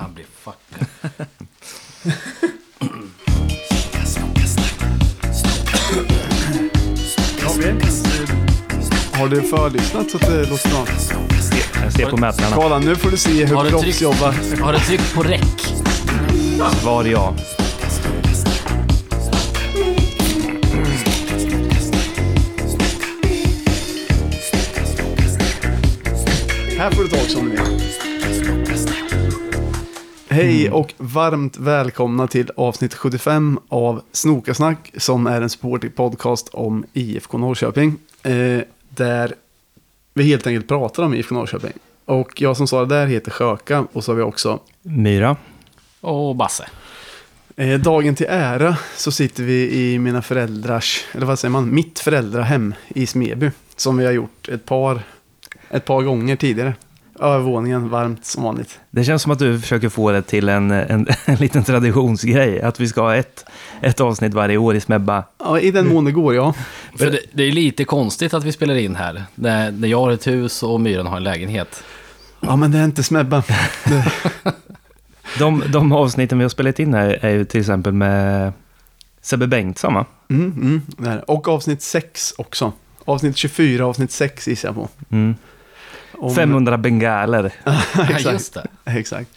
Han blir fuckad. Har du förlyssnat så att det låter bra? Jag ser på mätarna. Kolla, nu får du se Har hur du proffs jobbar. Har du tryckt på räck? Svar ja. Här får du tag som du vill. Hej och varmt välkomna till avsnitt 75 av Snokasnack som är en sportig podcast om IFK Norrköping. Eh, där vi helt enkelt pratar om IFK Norrköping. Och jag som sa det där heter Sjöka och så har vi också Myra. Och Basse. eh, dagen till ära så sitter vi i mina föräldrars, eller vad säger man, mitt föräldrahem i Smeby. Som vi har gjort ett par, ett par gånger tidigare. Övervåningen, varmt som vanligt. Det känns som att du försöker få det till en, en, en liten traditionsgrej. Att vi ska ha ett, ett avsnitt varje år i Smebba. Ja, i den mån det går, ja. För det, det är lite konstigt att vi spelar in här. När, när jag har ett hus och Myran har en lägenhet. Ja, men det är inte Smebba. Det, De, de avsnitten vi har spelat in här är ju till exempel med Sebbe Bengtsson, va? mm, mm. Och avsnitt 6 också. Avsnitt 24, avsnitt 6 gissar jag på. Mm. Om- 500 bengaler. Ja, Exakt. just det. Exakt.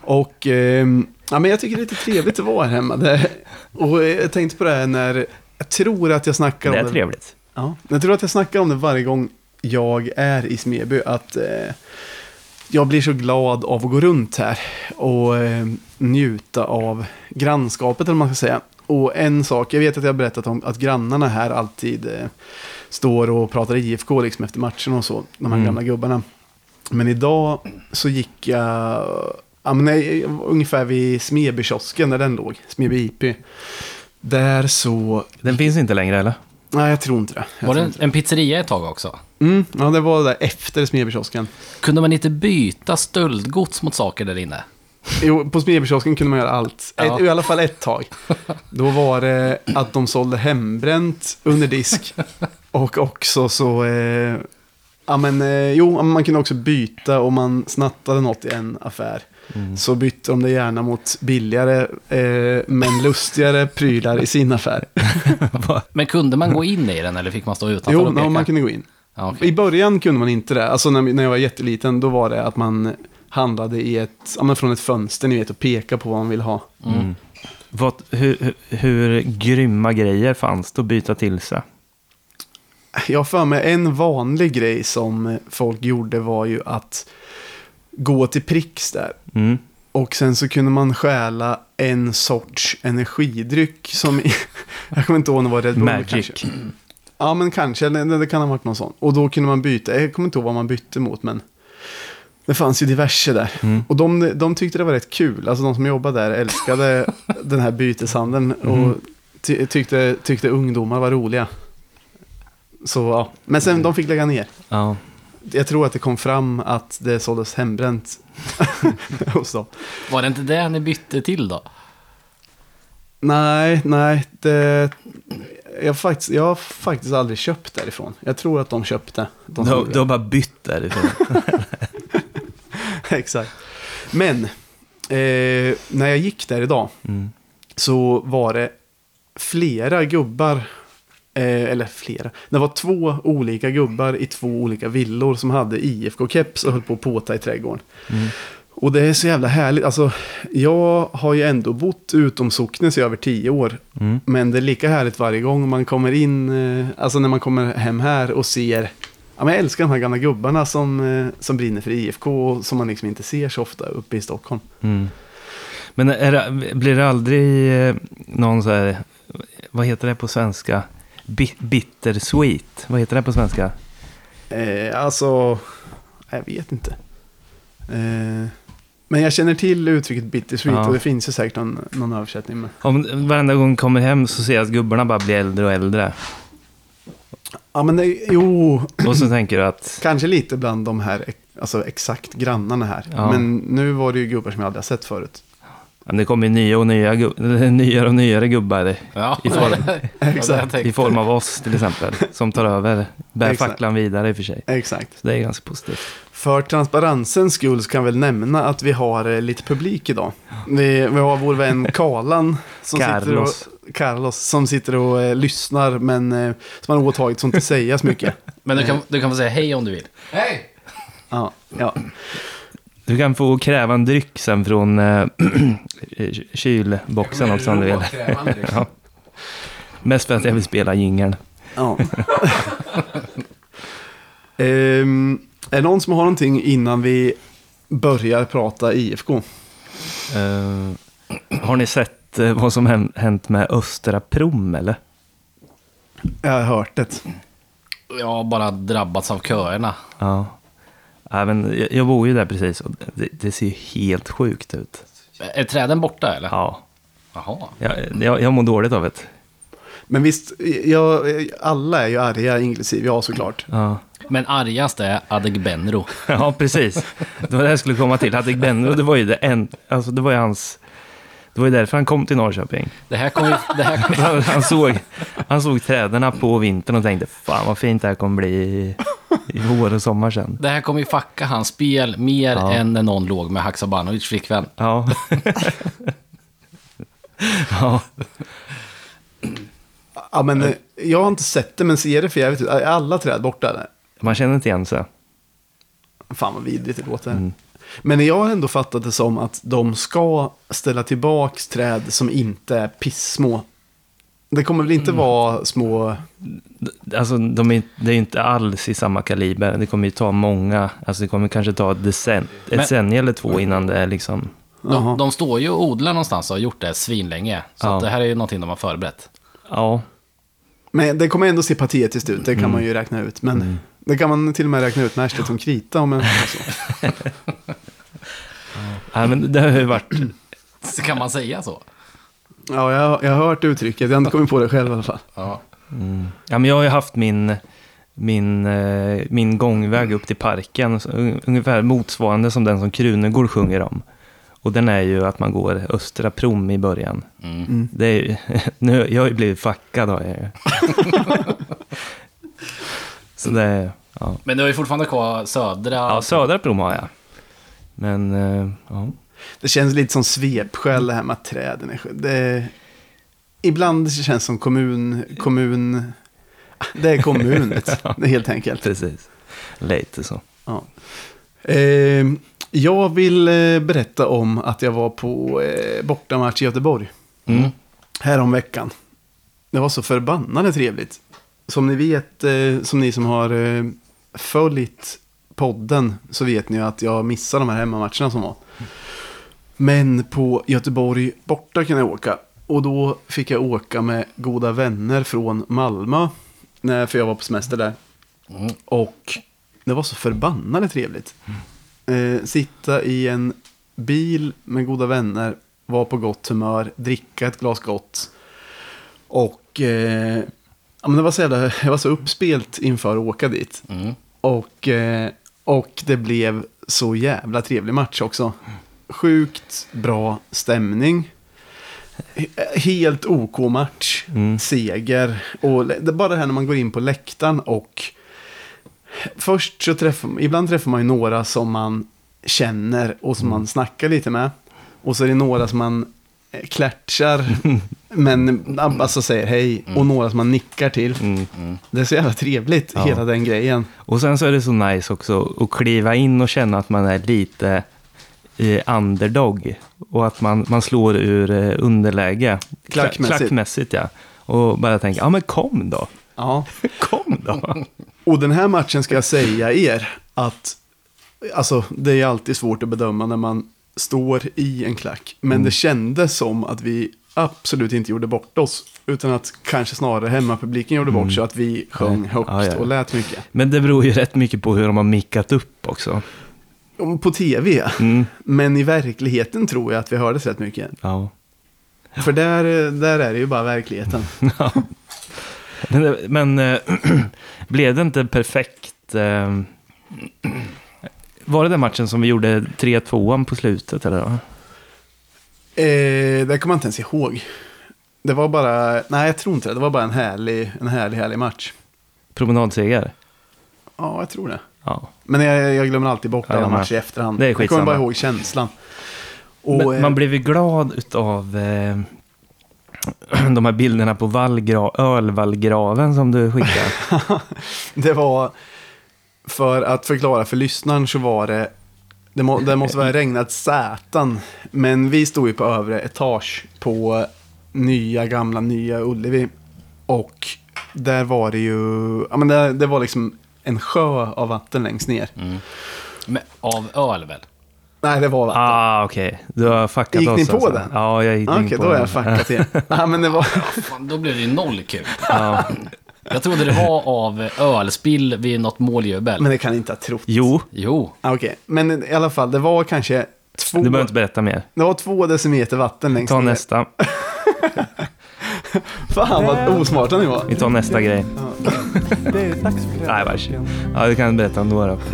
Och ehm, ja, men jag tycker det är lite trevligt att vara här hemma. Det, och jag tänkte på det här när, jag tror att jag snackar Det om är trevligt. Ja, jag tror att jag snackar om det varje gång jag är i Smeby. Att eh, jag blir så glad av att gå runt här och eh, njuta av grannskapet, eller man ska säga. Och en sak, jag vet att jag har berättat om att grannarna här alltid eh, står och pratar IFK liksom efter matchen och så, de här Mm. gamla gubbarna. Men idag så gick jag, ja, men nej, ungefär vid Smeby-kiosken där den låg, Smeby IP. Där så, Den finns inte längre, eller? nej jag tror inte det. Jag Var det en, en pizzeria ett tag också? Mm, ja, det var där efter Smedbykiosken. Kunde man inte byta stöldgods mot saker där inne? Jo, på Smedbykiosken kunde man göra allt. Ja. Ett, I alla fall ett tag. Då var det att de sålde hembränt under disk. Och också så... Eh, ja, men, eh, jo, man kunde också byta om man snattade något i en affär. Så bytte de det gärna mot billigare, eh, men lustigare prylar i sin affär. Men kunde man gå in i den eller fick man stå utanför Jo, och peka? ja, man kunde gå in. Ja, okej. I början kunde man inte det. Alltså när, när jag var jätteliten, då var det att man handlade i ett, ja, men från ett fönster, ni vet, och peka på vad man vill ha. Mm. Vad, hur, hur, grymma grejer fanns det att byta till sig? Jag har för mig en vanlig grej som folk gjorde var ju att gå till Prix där. Mm. Och sen så kunde man stjäla en sorts energidryck som, jag kommer inte ihåg om det var Red Bull Magic. kanske. Ja men kanske, eller det kan ha varit någon sån. Och då kunde man byta, jag kommer inte ihåg vad man bytte mot men det fanns ju diverse där. Mm. Och de, de tyckte det var rätt kul, alltså de som jobbade där älskade den här byteshandeln. Och Mm. ty, tyckte, tyckte ungdomar var roliga. Så ja, men sen de fick lägga ner. Ja. Jag tror att det kom fram att det såldes hembränt hos dem. Var det inte det ni bytte till då? Nej, nej, det... Jag har, faktiskt, jag har faktiskt aldrig köpt därifrån. Jag tror att de köpte. De du har bara bytt därifrån. Exakt. Men, eh, när jag gick där idag Mm. så var det flera gubbar, eh, eller flera, det var två olika gubbar i två olika villor som hade IFK-keps och höll på att påta i trädgården. Mm. Och det är så jävla härligt. Alltså, jag har ju ändå bott utom Socknes i över tio år. Mm. Men det är lika härligt varje gång man kommer in, eh, alltså när man kommer hem här och ser, ja men jag älskar de här gamla gubbarna som, eh, som brinner för IFK och som man liksom inte ser så ofta uppe i Stockholm. Mm. Men det, blir det aldrig eh, någon så här, vad heter det på svenska? Bi- bittersweet, vad heter det på svenska? Eh, alltså, jag vet inte. Eh, men jag känner till uttrycket bittersweet Ja. och det finns ju säkert någon, någon översättning. Men... Om varenda gång jag kommer hem så ser jag att gubbarna bara blir äldre och äldre. Ja men det, jo, Och så tänker du att, kanske lite bland de här alltså exakt grannarna här. Ja. Men nu var det ju gubbar som jag aldrig har sett förut. Men det kommer ju nya och nya, nyare och nyare gubbar Ja, I form- Exakt. i form av oss till exempel. Som tar över, bär Exakt. facklan vidare i och för sig. Exakt. Så det är ganska positivt. För transparensens skull så kan vi väl nämna att vi har eh, lite publik idag. Vi, vi har vår vän Karlan. Som Carlos. Sitter och, Carlos. Som sitter och eh, lyssnar men eh, som har åtagit sig att inte säga så mycket. Men du kan, du kan få säga hej om du vill. Hej! Ja, ja. Du kan få kräva en dryck sen från äh, kylboxen också om du vill. Ja. Mest för att jag vill spela jingeln. ja. Ehm, är det någon som har någonting innan vi börjar prata IFK? Eh, har ni sett eh, vad som hän- hänt med Östra Prom eller? Jag har hört det. Jag har bara drabbats av köerna. Ja. ja men jag, bor ju där precis och det, det ser ju helt sjukt ut. Är träden borta eller? Ja, Jaha. jag, jag, jag mår dåligt av det. Men visst, jag, alla är ju arga, inklusive jag såklart. Ja. Men argast är Adegbenro. ja, precis. Det var det jag skulle komma till. Hadik Benro, det var ju det en, alltså det var ju hans, det var ju därför han kom till Norrköping. Det här ju... Det här, Han, han, såg, han såg träden på vintern och tänkte, fan vad fint det här kommer bli i, i vår och sommar sen. det här kommer ju fucka hans spel mer Ja. än när någon låg med Haksabanovic flickvän. Ja. ja. Ja, men eh, jag har inte sett det, men ser det för jävligt ut. Är alla träd borta där? Man känner inte igen sig. Fan vad vidrigt det låter. Mm. Men jag har ändå fattat det som att de ska ställa tillbaks träd som inte är pissmå. Det kommer väl inte Mm. vara små... Alltså, de är, det är inte alls i samma kaliber. Det kommer ju ta många, alltså det kommer kanske ta ett decen, ett Men- decennium eller två innan det är liksom... De, de står ju och odlar någonstans och har gjort det svinlänge. Så Ja. att det här är ju någonting de har förberett. Ja, Men det kommer ändå se patetiskt ut, det kan Mm. man ju räkna ut. Men det kan man till och med räkna ut med arslet som krita om en så. Nej, men det har ju varit... Så kan man säga så? Ja, jag, jag har hört uttrycket, jag har inte kommit på det själv i alla fall. Ja. Ja, men jag har ju haft min, min, eh, min gångväg upp till parken, ungefär motsvarande som den som Krunegård sjunger om. Och den är ju att man går Östra Prom i början. Mm. Det är ju, nu, jag har ju blivit fackad har jag ju. Så det ja. Men du har ju fortfarande kvar södra... ja, Södra Prom har jag. Men, eh, ja. Det känns lite som svepskäl det här med att träden är det, Ibland känns det som kommun... kommun det är kommunet, är helt enkelt. Precis. Lite så. Ja. Eh, jag vill eh, berätta om att jag var på eh, bortamatch i Göteborg. Mm. Härom veckan. Det var så förbannade trevligt. Som ni vet, eh, som ni som har eh, följt podden, så vet ni att jag missade de här hemmamatcherna som var. Men på Göteborg borta kan jag åka. Och då fick jag åka med goda vänner från Malmö. När, för jag var på semester där. Mm. Och det var så förbannade trevligt. Eh, sitta i en bil med goda vänner, vara på gott humör, dricka ett glas gott. Och eh, ja, men det var så jävla, jag var så uppspelt inför att åka dit. Mm. Och, eh, och det blev så jävla trevlig match också. Sjukt bra stämning. He- Helt OK match. Mm. Seger. Och det är bara det här när man går in på läktaren och först så träffar ibland träffar man ju några som man känner och som man snackar lite med. Och så är det några som man klatschar men alltså säger hej och några som man nickar till. Mm. Det är så jävla trevligt, Ja. hela den grejen. Och sen så är det så nice också att kliva in och känna att man är lite eh, underdog. Och att man, man slår ur eh, underläge. Klackmässigt. Klackmässigt ja. Och bara tänka, ja men kom då. Ja. Kom då. Och den här matchen ska jag säga er att alltså, det är alltid svårt att bedöma när man står i en klack. Men det kändes som att vi absolut inte gjorde bort oss. Utan att kanske snarare hemmapubliken gjorde bort sig. Att vi sjöng Ja. högt Ja, ja, och lät mycket. Men det beror ju rätt mycket på hur de har mickat upp också. På tv, Mm. men i verkligheten tror jag att vi hördes rätt mycket. Ja. För där, där är det ju bara verkligheten. Ja. Men, men eh, blev det inte perfekt? eh, var det den matchen som vi gjorde 3-2 på slutet eller? Eh, det kommer jag inte ens ihåg. Det var bara, nej jag tror inte det. Det var bara en härlig, en härlig, härlig match. Promenadseger? Ja, jag tror det. Ja. Men jag, jag glömmer alltid bort alla Ja, matcher i efterhand. det är jag kommer bara ihåg känslan. Och, Men eh, man blev ju glad utav eh, de här bilderna på vallgra- ölvallgraven som du skickade. Det var, för att förklara för lyssnaren så var det, det, må, det måste vara regnat sätan. Men vi stod ju på övre etage på nya, gamla, nya Ullevi. Och där var det ju, ja men det, det var liksom en sjö av vatten längst ner. Men, av öl väl? Nej, det var vatten. ah, okej. Du har fuckat Gick oss ni på alltså. den? Ja, jag gick Okej, in på då har den. jag fuckat det. ja, men det var, Fan, då blev det ju noll kul. Ja. Jag trodde det var av ölspill vid något måljubel. men det kan jag inte ha trott. Jo, Jo, Ah, Okej, men i alla fall, det var kanske två, du behöver inte berätta mer. det var två decimeter vatten längst Ta ner. nästa. Fan vad osmarta ni var. Vi tar nästa grej. Det är dags för Nej, vars. Ja, du kan berätta om några.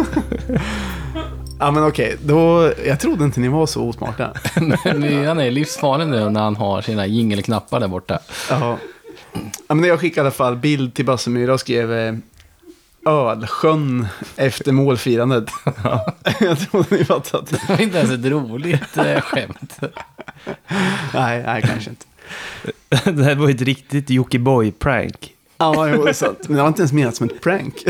Ja men okej, då, jag trodde inte ni var så osmarta. men han är livsfarlig nu när han har sina jingelknappar där borta. Ja. Ja men jag skickade i alla fall bild till Bassemyra och skrev eh, Ölsjön efter målfirandet. jag trodde ni fattade. Det var inte ens ett roligt eh, skämt. Nej, nej kanske inte. Det här var ju ett riktigt Jockiboi-prank. Ja, jo, det är sant. Men det var inte ens menat som ett prank.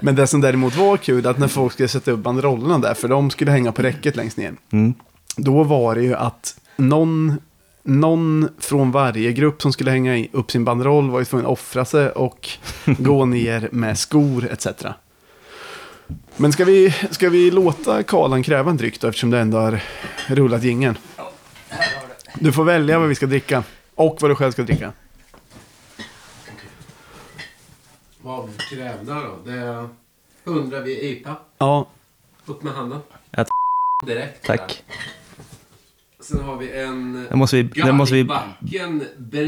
Men det som däremot var kul, att när folk skulle sätta upp banderollerna där, för de skulle hänga på räcket längst ner. Mm. Då var det ju att någon, någon från varje grupp som skulle hänga i- upp sin banderoll var ju tvungen att offra sig och gå ner med skor etc. Men ska vi, ska vi låta Karlan kräva en dryck då, eftersom det ändå har rullat gingen? Du får välja vad vi ska dricka och vad du själv ska dricka. Vad krävda då? Det 100 vid IPA. Ja, Upp med handen. Direkt. Tack. Sen har vi en... Det måste vi... Det måste vi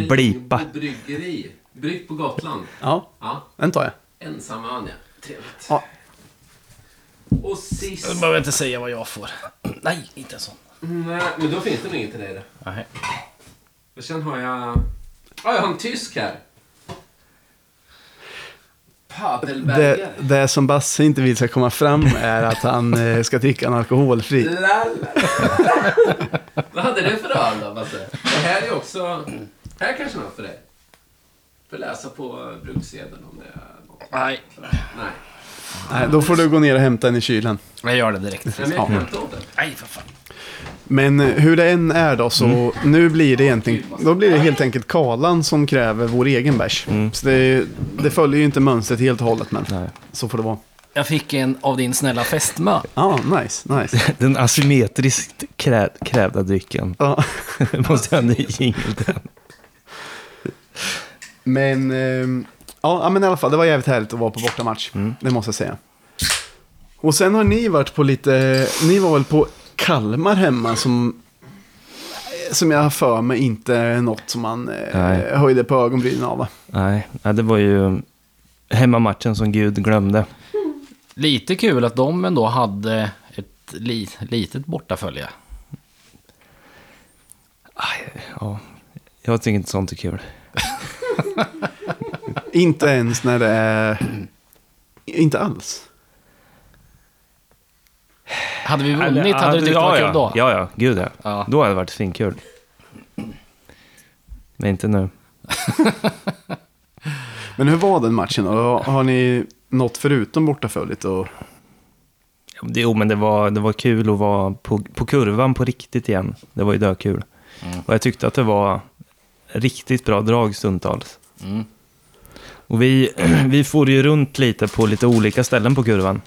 blipa. Bryggeri. Bryggt på Gotland. ja, Ja. den tar jag. Ensam Anja. Trevligt. Ja. Och Jag sist... behöver inte säga vad jag får. Nej, inte en sån. Nej, men då finns det nog inget till dig. Nej. Och sen har jag... Ja, jag har en tysk här. Det, det som Basse inte vill ska komma fram är att han eh, ska dricka en alkoholfri. Vad hade du för öl då, Basse? Det här är också... Här kanske något för dig. Får läsa på bruksedeln om det är något. Nej. Nej. Nej, då får du gå ner och hämta en i kylen. Jag gör det direkt. Men jag kan inte åt den. Nej, för fan. Men eh, hur det än är då, så nu blir det egentligen, då blir det helt enkelt Karlan som kräver vår egen bärs. Så det, det följer ju inte mönstret helt och hållet, men Nej. så får det vara. Jag fick en av din snälla fästmö. Ja, nice, nice. Den asymmetriskt krä, krävda drycken. Ja. måste jag ha en ny jingle till. Men, ehm, ja, men i alla fall, det var jävligt härligt att vara på bortamatch. Det måste jag säga. Och sen har ni varit på lite, ni var väl på Kalmar hemma som, som jag har för mig inte är något som man eh, Nej. höjde på ögonbrynen av. Nej, det var ju hemmamatchen som Gud glömde. Lite kul att de ändå hade ett li, litet bortafölje. Ja, jag tycker inte sånt är kul. Inte ens när det är, inte alls. Hade vi vunnit hade du tyckt det var ja, kul då? Ja, ja, gud ja. Ja. Då hade det varit svinkul. Men inte nu. Men hur var den matchen då? Har ni något förutom bortaföljet? Och... Ja, Jo, men det var, det var kul att vara på, på kurvan på riktigt igen. Det var ju dökul. Och jag tyckte att det var riktigt bra drag stundtals. Mm. Och vi, vi får ju runt lite på lite olika ställen på kurvan.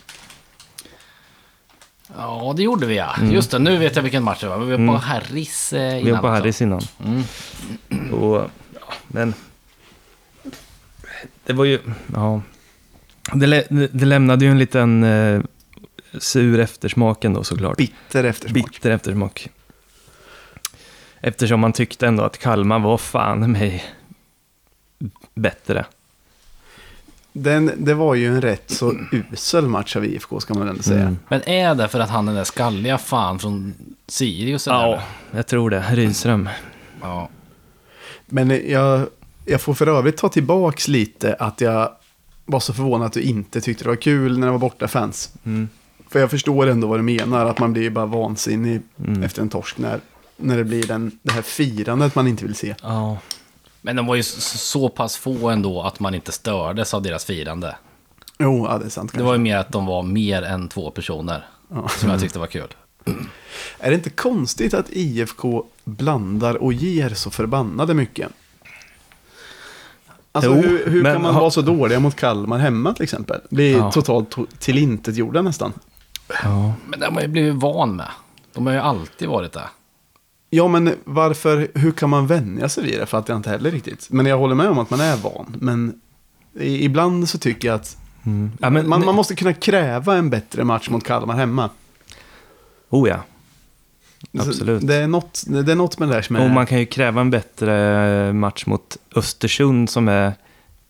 Ja, det gjorde vi ja. Just det, nu vet jag vilken match det var. Vi var på Mm. Harrys eh, innan. Vi var på också. Harrys innan. Mm. Och, ja, men... Det var ju... Ja. Det, lä, det lämnade ju en liten eh, sur eftersmak ändå såklart. Bitter eftersmak. Bitter eftersmak. Eftersom man tyckte ändå att Kalmar var fan mig bättre. Den, det var ju en rätt så usel match av IFK ska man ändå säga. Mm. Men är det för att han är den där skalliga fan från Sirius där. Ja, jag tror det. Rydström. ja. Men jag, jag får för övrigt ta tillbaks lite att jag var så förvånad att du inte tyckte det var kul när det var borta fans. Mm. För jag förstår ändå vad du menar, att man blir bara vansinnig Mm. efter en torsk när, när det blir den, det här firandet man inte vill se. Ja. Men de var ju så, pass få ändå att man inte stördes av deras firande. Jo, ja, det är sant. Det var ju mer att de var mer än två personer. Ja. Som jag tyckte var kul. Är det inte konstigt att IFK blandar och ger så förbannade mycket? Alltså Jo, hur, hur men kan man ha- vara så dåliga mot Kalmar hemma till exempel? Blir Ja. totalt to- tillintetgjorda nästan. ja. Men de har ju blivit van med. De har ju alltid varit det. Ja, men varför, hur kan man vänja sig vid det? För att jag inte heller riktigt. Men jag håller med om att man är van. Men i, ibland så tycker jag att Mm. ja men, man, man måste kunna kräva en bättre match mot Kalmar hemma. Oh ja. Så Absolut. Det är, något, det är något med det där som är... Och man kan ju kräva en bättre match mot Östersund som är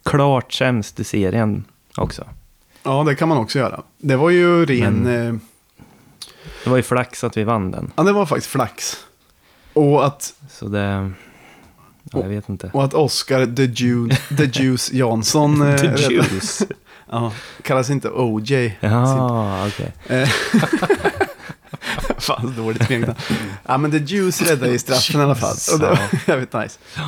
klart sämst i serien också. Ja, det kan man också göra. Det var ju ren... Men- Eh, Det var ju flax att vi vann den. ja, det var faktiskt flax. Och att, Så det... Ja, jag vet inte. och att Oscar the, Ju, the Juice Jansson... eh, The räddade- juice. Ja, kallas inte OJ. Ja, okej. Eh, Fan, så dåligt smeknamn. Ja, men The Juice räddade i straffen i alla fall. Och det var jävligt nice. Och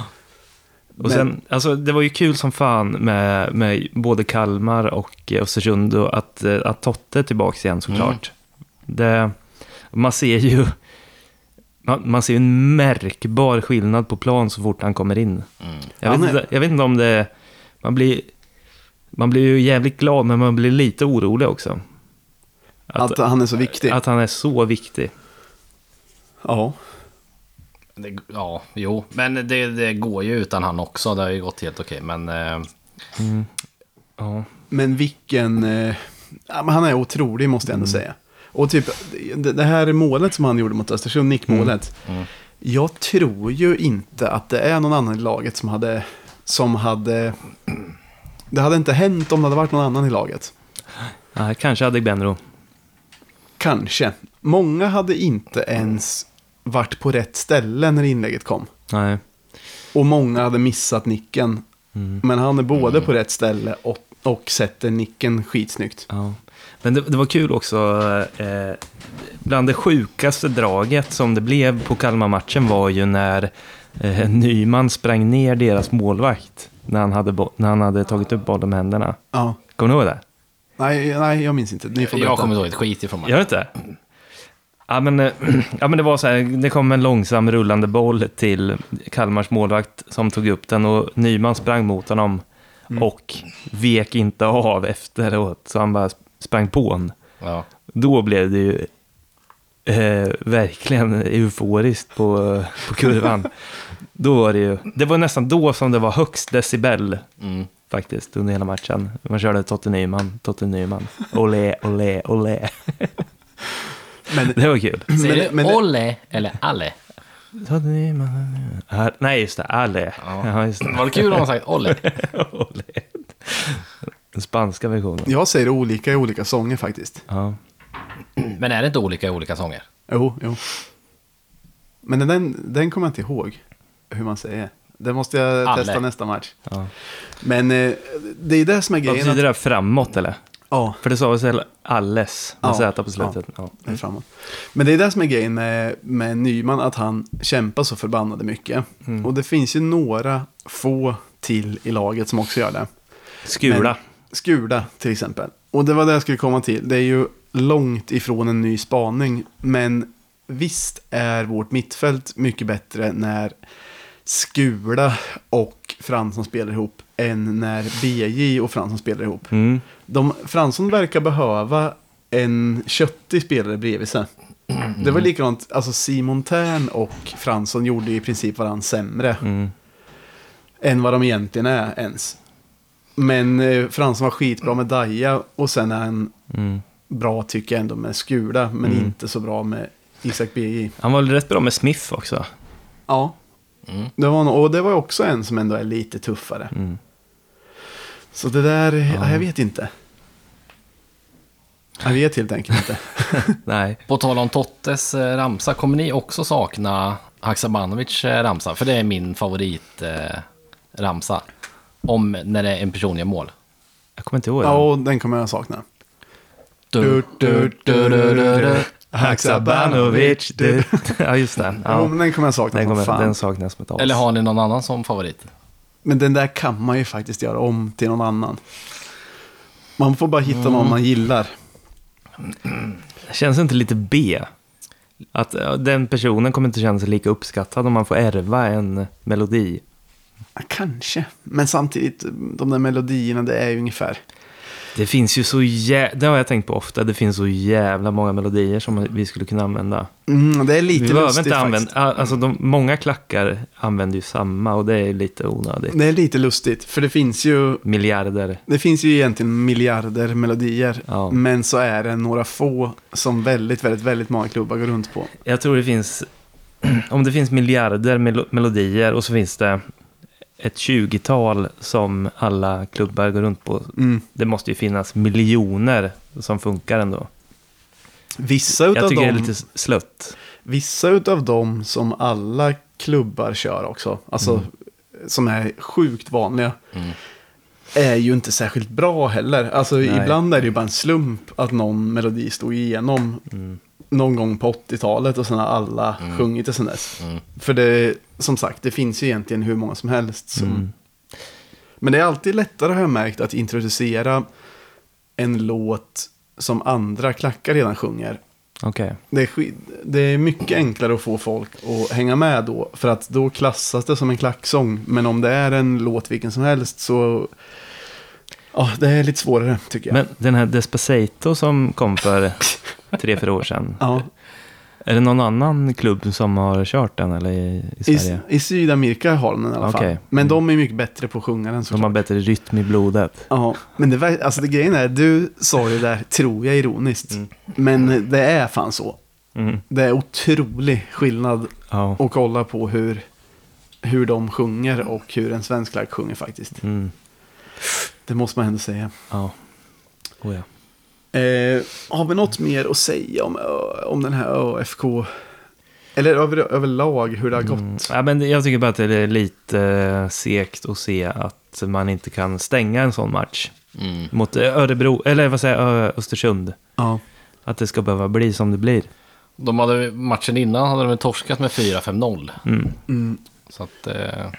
Men- sen, alltså det var ju kul som fan med, med både Kalmar och Östersund och att, eh, att Totte är tillbaka igen såklart. Det, man ser ju man, ser ju en märkbar skillnad på plan så fort han kommer in. Mm. Jag, vet, inte, jag vet inte om det... Man blir, man blir ju jävligt glad, men man blir lite orolig också. Att, han är så viktig. att han är så viktig. ja. Det, ja, jo. Men det, det går ju utan han också. Det har ju gått helt okej. Men eh, Ja. Men vilken... Eh, han är otrolig måste jag ändå säga. Och typ det, det här målet som han gjorde mot Östersund, nickmålet. Mm. Jag tror ju inte att det är någon annan i laget som hade... Som hade... Det hade inte hänt om det hade varit någon annan i laget. Ja, kanske Adegbenro. Kanske. Många hade inte ens varit på rätt ställe när inlägget kom. Nej. Och många hade missat nicken. Mm. Men han är både på rätt ställe och, och sätter nicken skitsnyggt. Ja. Men det, det var kul också, eh, bland det sjukaste draget som det blev på Kalmar-matchen var ju när eh, Nyman sprang ner deras målvakt när han hade, när han hade tagit upp bollen med händerna. Ja. Kommer du ihåg det? Nej, nej, jag minns inte. Ni får berätta. jag kommer ihåg ett skit ifrån mig. Gör det inte? Ja men, eh, ja, men det var så här, det kom en långsam rullande boll till Kalmars målvakt som tog upp den och Nyman sprang mot honom och vek inte av efteråt, så han bara sprang på honom. Ja. Då blev det ju eh, verkligen euforiskt på, på kurvan. då var det ju, det var nästan då som det var högst decibel Mm. faktiskt under hela matchen. Man körde Totte Nyman, Totte Nyman, olé, olé, olé. Men, Det var kul. Säger Men- du men Olle eller Alle? Totte Nyman, nej just det, Ale. Ja. Ja, just det. Var det kul om man sagt Olle? Olé. Den spanska versionen. jag säger olika i olika sånger faktiskt. Ja. Men är det inte olika i olika sånger? Jo, jo. Men den, den kommer jag inte ihåg hur man säger. Det måste jag Alle. testa nästa match. Ja. Men eh, det är det som är Vad grejen. betyder Att, det? Framåt eller? ja, För det sa väl alles med Ja, Z på slutet. Ja. det är framåt. Men det är det som är grejen med, med Nyman, att han kämpar så förbannade mycket. Mm. Och det finns ju några få till i laget som också gör det. Skula. Men- Skurda till exempel. Och det var det jag skulle komma till. Det är ju långt ifrån en ny spaning. Men visst är vårt mittfält mycket bättre när Skula och Fransson spelar ihop än när BJ och Fransson spelar ihop. Mm. De, Fransson verkar behöva en köttig spelare bredvid sig. Det var likadant, alltså Simon Tern och Fransson gjorde i princip varandra sämre Mm. än vad de egentligen är ens. Men eh, Fransson var skitbra med Daja och sen är han Mm. bra tycker jag ändå med Skula, men Mm. inte så bra med Isak BJ. Han var väl rätt bra med Smith också. Ja, Mm. det var, och det var också en som ändå är lite tuffare. Mm. Så det där, ja. jag vet inte. Jag vet helt enkelt inte. Nej. På tal om Tottes eh, ramsa, kommer ni också sakna Haksabanovic eh, ramsa? För det är min favorit eh, ramsa. Om när det är en person gör mål. Jag kommer inte ihåg. Ja, den. och den kommer jag sakna. Du, du, du, du, du, du. Haksabanovic. du. Ja, just det. Jo, Ja. men den kommer jag sakna Den, som kommer, fan. den saknas as. Eller har ni någon annan som favorit? Men den där kan man ju faktiskt göra om till någon annan. Man får bara hitta någon man gillar. Känns det inte lite B? Att ja, den personen kommer inte känna sig lika uppskattad om man får ärva en melodi. Kanske. Men samtidigt, de där melodierna, det är ju ungefär... Det finns ju så jä... Det har jag tänkt på ofta. Det finns så jävla många melodier som vi skulle kunna använda. Mm, det är lite vi lustigt inte faktiskt. använda... Alltså de, många klackar använder ju samma och det är lite onödigt. Det är lite lustigt, för det finns ju... Miljarder. Det finns ju egentligen miljarder melodier. Ja. Men så är det några få som väldigt, väldigt, väldigt många klubbar går runt på. Jag tror det finns... Om det finns miljarder melo- melodier och så finns det ett 20-tal som alla klubbar går runt på. Mm. Det måste ju finnas miljoner som funkar ändå. Vissa Jag utav tycker det är dem... lite slött. Vissa utav dem som alla klubbar kör också, alltså som är sjukt vanliga, Mm. är ju inte särskilt bra heller. Alltså Nej. ibland är det ju bara en slump att någon melodi stod igenom Mm. Någon gång på 80-talet och sen har alla Mm. sjungit det sen dess. Mm. För det, som sagt, det finns ju egentligen hur många som helst. Som... Mm. Men det är alltid lättare har jag märkt att introducera en låt som andra klackar redan sjunger. Okej. Det är, det är mycket enklare att få folk att hänga med då. För att då klassas det som en klacksång. Men om det är en låt vilken som helst så... Ja, det är lite svårare tycker jag. Men den här Despacito som kom för tre, fyra år sedan. ja, Är det någon annan klubb som har kört den eller i, i i, Sverige? I Sydamerika har de den i alla fall. Okej. Men Mm. de är mycket bättre på att sjunga den De har såklart. bättre rytm i blodet. Ja, men det, alltså det grejen är, du sa ju där, tror jag ironiskt. Mm. Men det är fan så. Mm. Det är otrolig skillnad Ja. att kolla på hur, hur de sjunger och hur en svensk klack sjunger faktiskt. Mm. Det måste man ändå säga. Ja. Oh, ja. Eh, har vi något mer att säga om, om den här ÖFK? Eller över, överlag hur det har gått? Mm. Ja, men jag tycker bara att det är lite eh, segt att se att man inte kan stänga en sån match. Mm. Mot Örebro, eller vad säger jag, Östersund. Ja. Att det ska behöva bli som det blir. De hade, matchen innan hade de torskat med 4-5-0. Mm. Mm. Så att... Eh,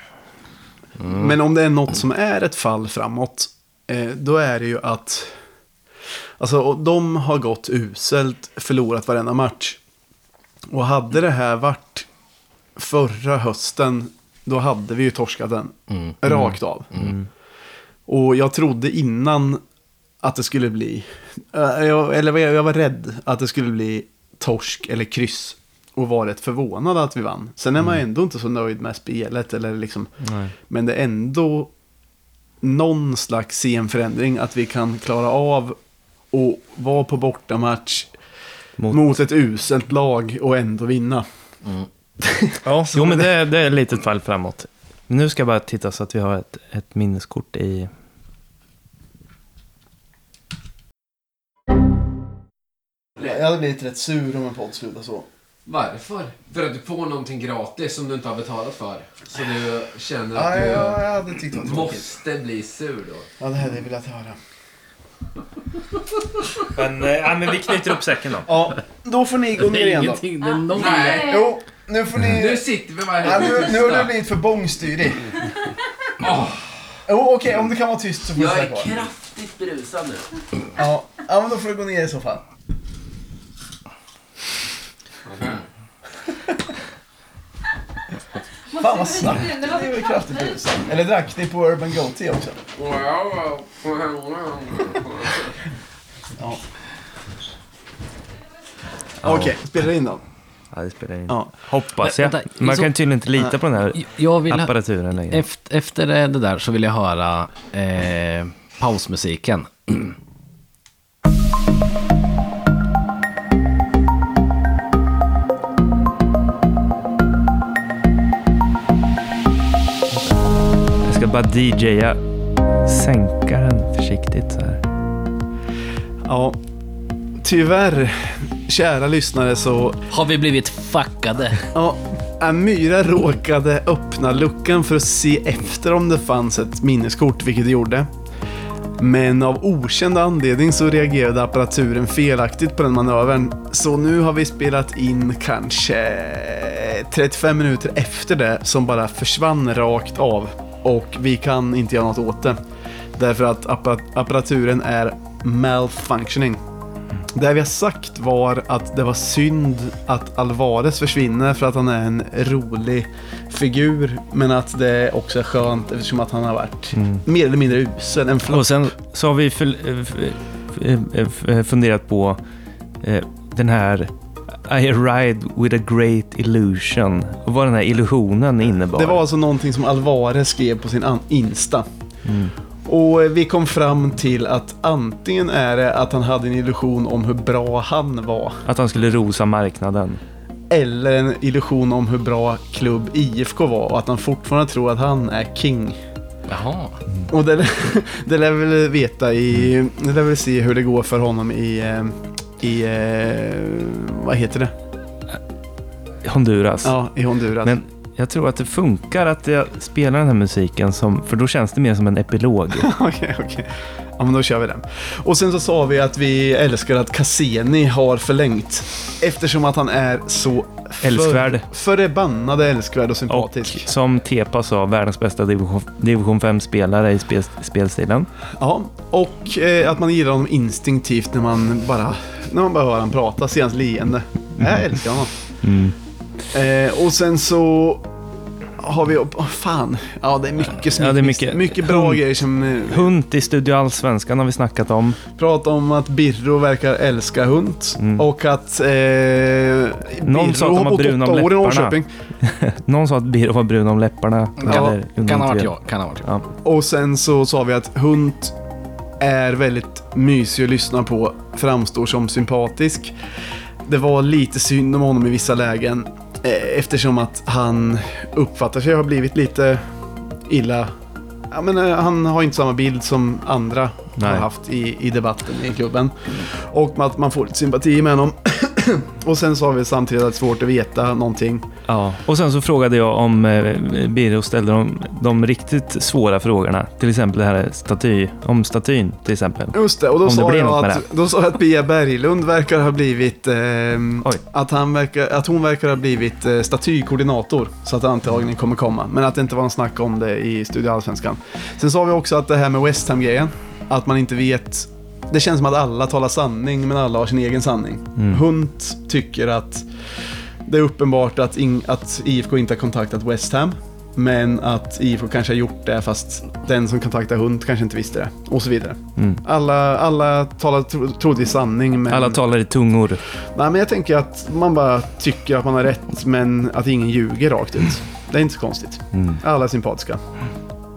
Men om det är något som är ett fall framåt, eh, då är det ju att... Alltså, och de har gått uselt, förlorat varenda match. Och hade det här varit förra hösten, då hade vi ju torskat den. mm. Rakt av. Mm. Och jag trodde innan att det skulle bli, eh, jag, eller jag, var rädd att det skulle bli torsk eller kryss. Och var rätt förvånad att vi vann. Sen är man ändå inte så nöjd med spelet. Eller liksom, Nej. men det är ändå någon slags scenförändring att vi kan klara av och vara på bortamatch Mot- mot, ett uselt lag och ändå vinna. Ja, jo men det, är- det är ett litet fall framåt. Nu ska jag bara titta så att vi har ett, ett minneskort i... Jag hade blivit rätt sur om en podd slutade så. Varför? För att du får någonting gratis som du inte har betalat för. Så du känner att du jag hade tyckt det var tråkigt. måste bli sur då. Ja, det hade jag velat höra. Men, äh, ja, men vi knyter upp säcken då. Ja, då får ni gå ner är igen då. ingenting, det är noll. Nej. Jo, nu får ni... Nu sitter vi bara Ja, helt nu, nu har du blivit för bångstyrig. Åh, Jo, okej, om du kan vara tyst så får du Jag är kvar. kraftigt berusad nu. Ja, ja, men då får du gå ner i så fall. Fan vad snabbt. Det är väl kraftigt. Eller drack ni på Urban Goatee också? Ja. Okej, spelar det in då? Ja, det spelar in. Ja. Hoppas jag. vänta, Man så- kan tydligen inte lita på den här Jag vill ha, apparaturen längre. efter, efter det där så vill jag höra eh, pausmusiken. bara DJa. Sänka den försiktigt så här. Ja. tyvärr, kära lyssnare, så Har vi blivit fuckade? Ja, Amyra råkade öppna luckan för att se efter om det fanns ett minneskort, vilket det gjorde. Men av okänd anledning så reagerade apparaturen felaktigt på den manövern. Så nu har vi spelat in kanske 35 minuter efter det som bara försvann rakt av. Och vi kan inte göra något åt det. Därför att appa- apparaturen är malfunctioning. Det vi har sagt var att det var synd att Alvarez försvinner för att han är en rolig figur. Men att det också är skönt eftersom att han har varit mer eller mindre usel. En flopp. Och sen så har vi f- f- f- funderat på eh, den här I ride with a great illusion. Och vad den här illusionen innebar. Det var alltså någonting som Alvarez skrev på sin Insta. Mm. Och eh, vi kom fram till att antingen är det att han hade en illusion om hur bra han var. Att han skulle rosa marknaden. Eller en illusion om hur bra klubb IFK var och att han fortfarande tror att han är king. Jaha. Och det, det lär väl veta i, det lär väl se hur det går för honom i, eh, i, eh, vad heter det? Honduras. Ja, i Honduras. Men jag tror att det funkar att jag spelar den här musiken som, för då känns det mer som en epilog. Okej, okej. Ja, men då kör vi den. Och sen så sa vi att vi älskar att Cassini har förlängt. Eftersom att han är så för- Älskvärd. förbannade älskvärd och Och sympatisk. som Tepa sa, världens bästa division, division 5-spelare i spel, spelstilen. Ja, och eh, att man gillar honom instinktivt när man bara, när man bara hör honom prata, ser hans leende. Jag älskar honom. Mm. Eh, och sen så har vi, oh, fan, ja det är mycket Ja, det är mycket, mycket- bra Hund. grejer som eh, Hunt i Studio Allsvenskan har vi snackat om. pratar om att Birro verkar älska hund Mm. och att eh, Någon sa att Birro de har bott åtta om år i. Norrköping. Någon sa att Biro var brun om läpparna. Ja, eller Kan ha varit jag. Kan ha varit jag. Ja. Och sen så sa vi att hund är väldigt mysig att lyssna på, framstår som sympatisk. Det var lite synd om honom i vissa lägen eftersom att han uppfattar sig ha blivit lite illa. Ja, men, eh, han har inte samma bild som andra Nej. har haft i, i debatten i klubben. Och att man får lite sympati med honom. och sen har vi samtidigt att det är svårt att veta någonting. Ja. Och sen så frågade jag om eh, Birro ställde de, de riktigt svåra frågorna. Till exempel det här staty, om statyn till exempel. Just det, och då Om det sa, blir jag att, då sa jag att Bia Berglund verkar ha blivit... Oj. att, han verkar, att hon verkar ha blivit eh, statykoordinator. Så att det antagligen kommer komma. Men att det inte var en snack om det i Studio Allsvenskan. Sen sa vi också att det här med West Ham-grejen. Att man inte vet... Det känns som att alla talar sanning, men alla har sin egen sanning. Mm. Hunt tycker att det är uppenbart att, in, att IFK inte har kontaktat West Ham. Men att IFK kanske har gjort det fast den som kontaktar Hunt kanske inte visste det. Och så vidare. Mm. Alla, alla talar tro, troligtvis sanning men... Alla talar i tungor. Nej men jag tänker att man bara tycker att man har rätt men att ingen ljuger rakt ut. Det är inte så konstigt. Mm. Alla är sympatiska.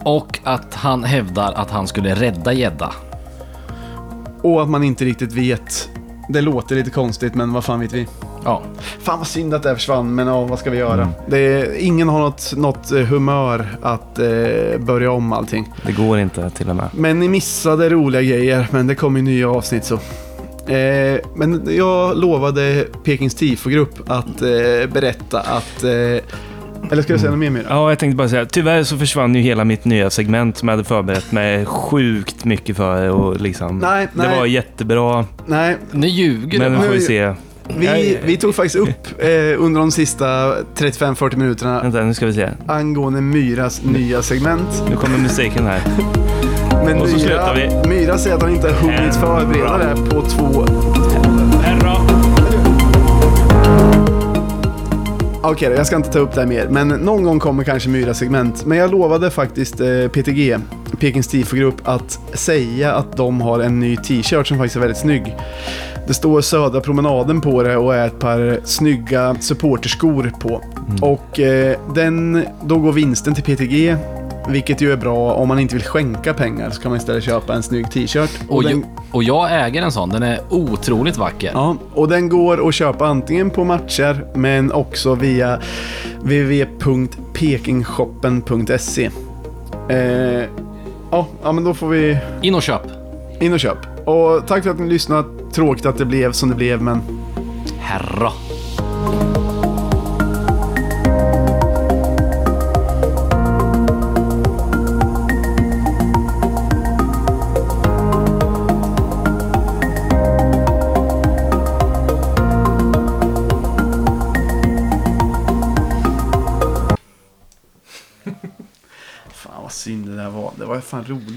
Och att han hävdar att han skulle rädda gädda. Och att man inte riktigt vet. Det låter lite konstigt men vad fan vet vi? Ja. Fan vad synd att det här försvann men ja, vad ska vi göra? Mm. Det är, ingen har något, något eh, humör att eh, börja om allting. Det går inte till och med. Men ni missade roliga grejer, men det kommer ju nya avsnitt så. Eh, men jag lovade Pekings tifogrupp att eh, berätta att... Eller ska jag säga något mer Myra? Ja, jag tänkte bara säga, tyvärr så försvann ju hela mitt nya segment som jag hade förberett mig sjukt mycket för och liksom... Nej, Det nej. var jättebra, Nej, Nu ljuger men du. vi får ju Nu- se. vi, vi tog faktiskt upp eh, under de sista 35-40 minuterna Vänta, nu ska vi se. angående Myras nya segment. Nu kommer musiken här. Men Och så slutar Myra, vi. Myra säger att han inte har hunnit förbereda det på två... Herra. Okej, då, jag ska inte ta upp det här mer. Men någon gång kommer kanske Myra segment. Men jag lovade faktiskt eh, PTG, Pekings tifogrupp, att säga att de har en ny t-shirt som faktiskt är väldigt snygg. Det står Södra promenaden på det och är ett par snygga supporterskor på. Och eh, den, då går vinsten till PTG. Vilket ju är bra om man inte vill skänka pengar så kan man istället köpa en snygg t-shirt. Och, den, jag, och jag äger en sån. Den är otroligt vacker. Ja, och den går att köpa antingen på matcher men också via www.pekingshoppen.se. Eh, ja, ja, men då får vi In och köp. in och köp. Och tack för att ni lyssnat. tråkigt att det blev som det blev, men Herra. Vad är fan roligt.